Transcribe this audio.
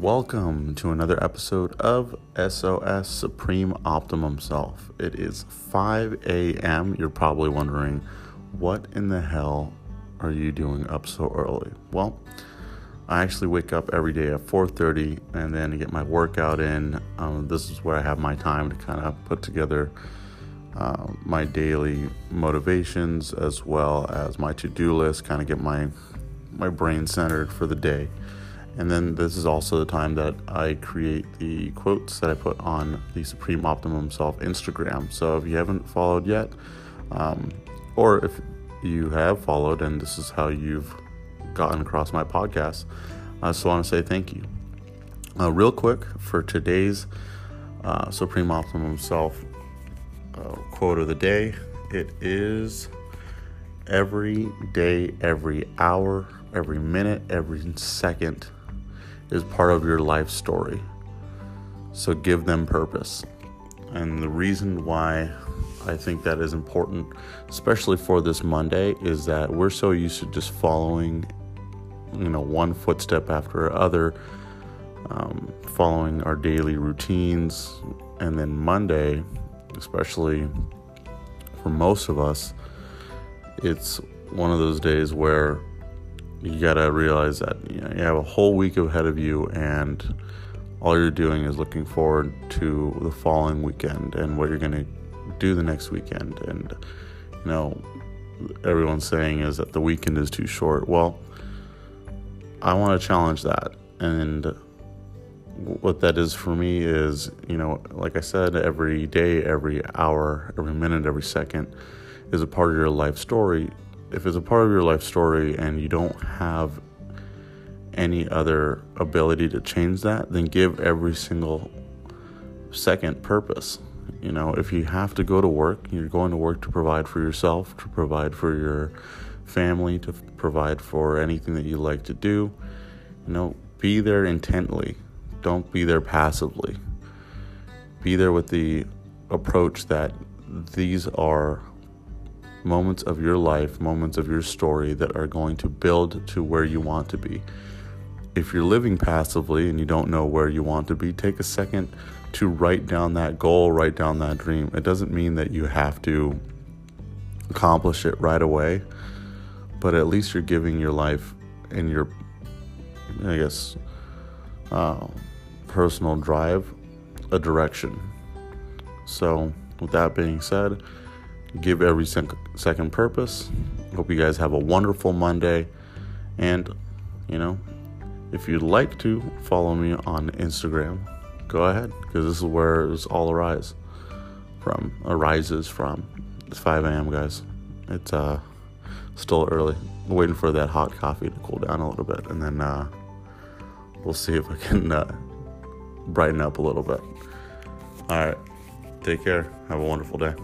Welcome to another episode of SOS Supreme Optimum Self. It is 5 a.m. You're probably wondering, what in the hell are you doing up so early? Well, I actually wake up every day at 4:30 and then get my workout in. Um, this is where I have my time to kind of put together uh, my daily motivations as well as my to-do list, kind of get my my brain centered for the day. And then this is also the time that I create the quotes that I put on the Supreme Optimum Self Instagram. So if you haven't followed yet, um, or if you have followed and this is how you've gotten across my podcast, I just want to say thank you. Uh, real quick for today's uh, Supreme Optimum Self uh, quote of the day, it is every day, every hour, every minute, every second is part of your life story. So give them purpose. And the reason why I think that is important, especially for this Monday, is that we're so used to just following, you know, one footstep after other, um, following our daily routines. And then Monday, especially for most of us, it's one of those days where you gotta realize that you, know, you have a whole week ahead of you and all you're doing is looking forward to the following weekend and what you're gonna do the next weekend. And you know everyone's saying is that the weekend is too short. Well i want to challenge that. And what that is for me is you know like i said every day every hour every minute every second is a part of your life story if it's a part of your life story and you don't have any other ability to change that, then give every single second purpose. You know, if you have to go to work, you're going to work to provide for yourself, to provide for your family, to provide for anything that you like to do. You know, be there intently. Don't be there passively. Be there with the approach that these are moments of your life, moments of your story that are going to build to where you want to be. If you're living passively and you don't know where you want to be, take a second to write down that goal, write down that dream. It doesn't mean that you have to accomplish it right away, but at least you're giving your life and your, I guess, uh, personal drive a direction. So, with that being said, give every sec- second purpose. Hope you guys have a wonderful Monday. And, you know, if you'd like to follow me on Instagram, go ahead because this is where it's all arise from, arises from. It's 5 a.m., guys. It's uh, still early. I'm waiting for that hot coffee to cool down a little bit, and then uh, we'll see if I can uh, brighten up a little bit. All right. Take care. Have a wonderful day.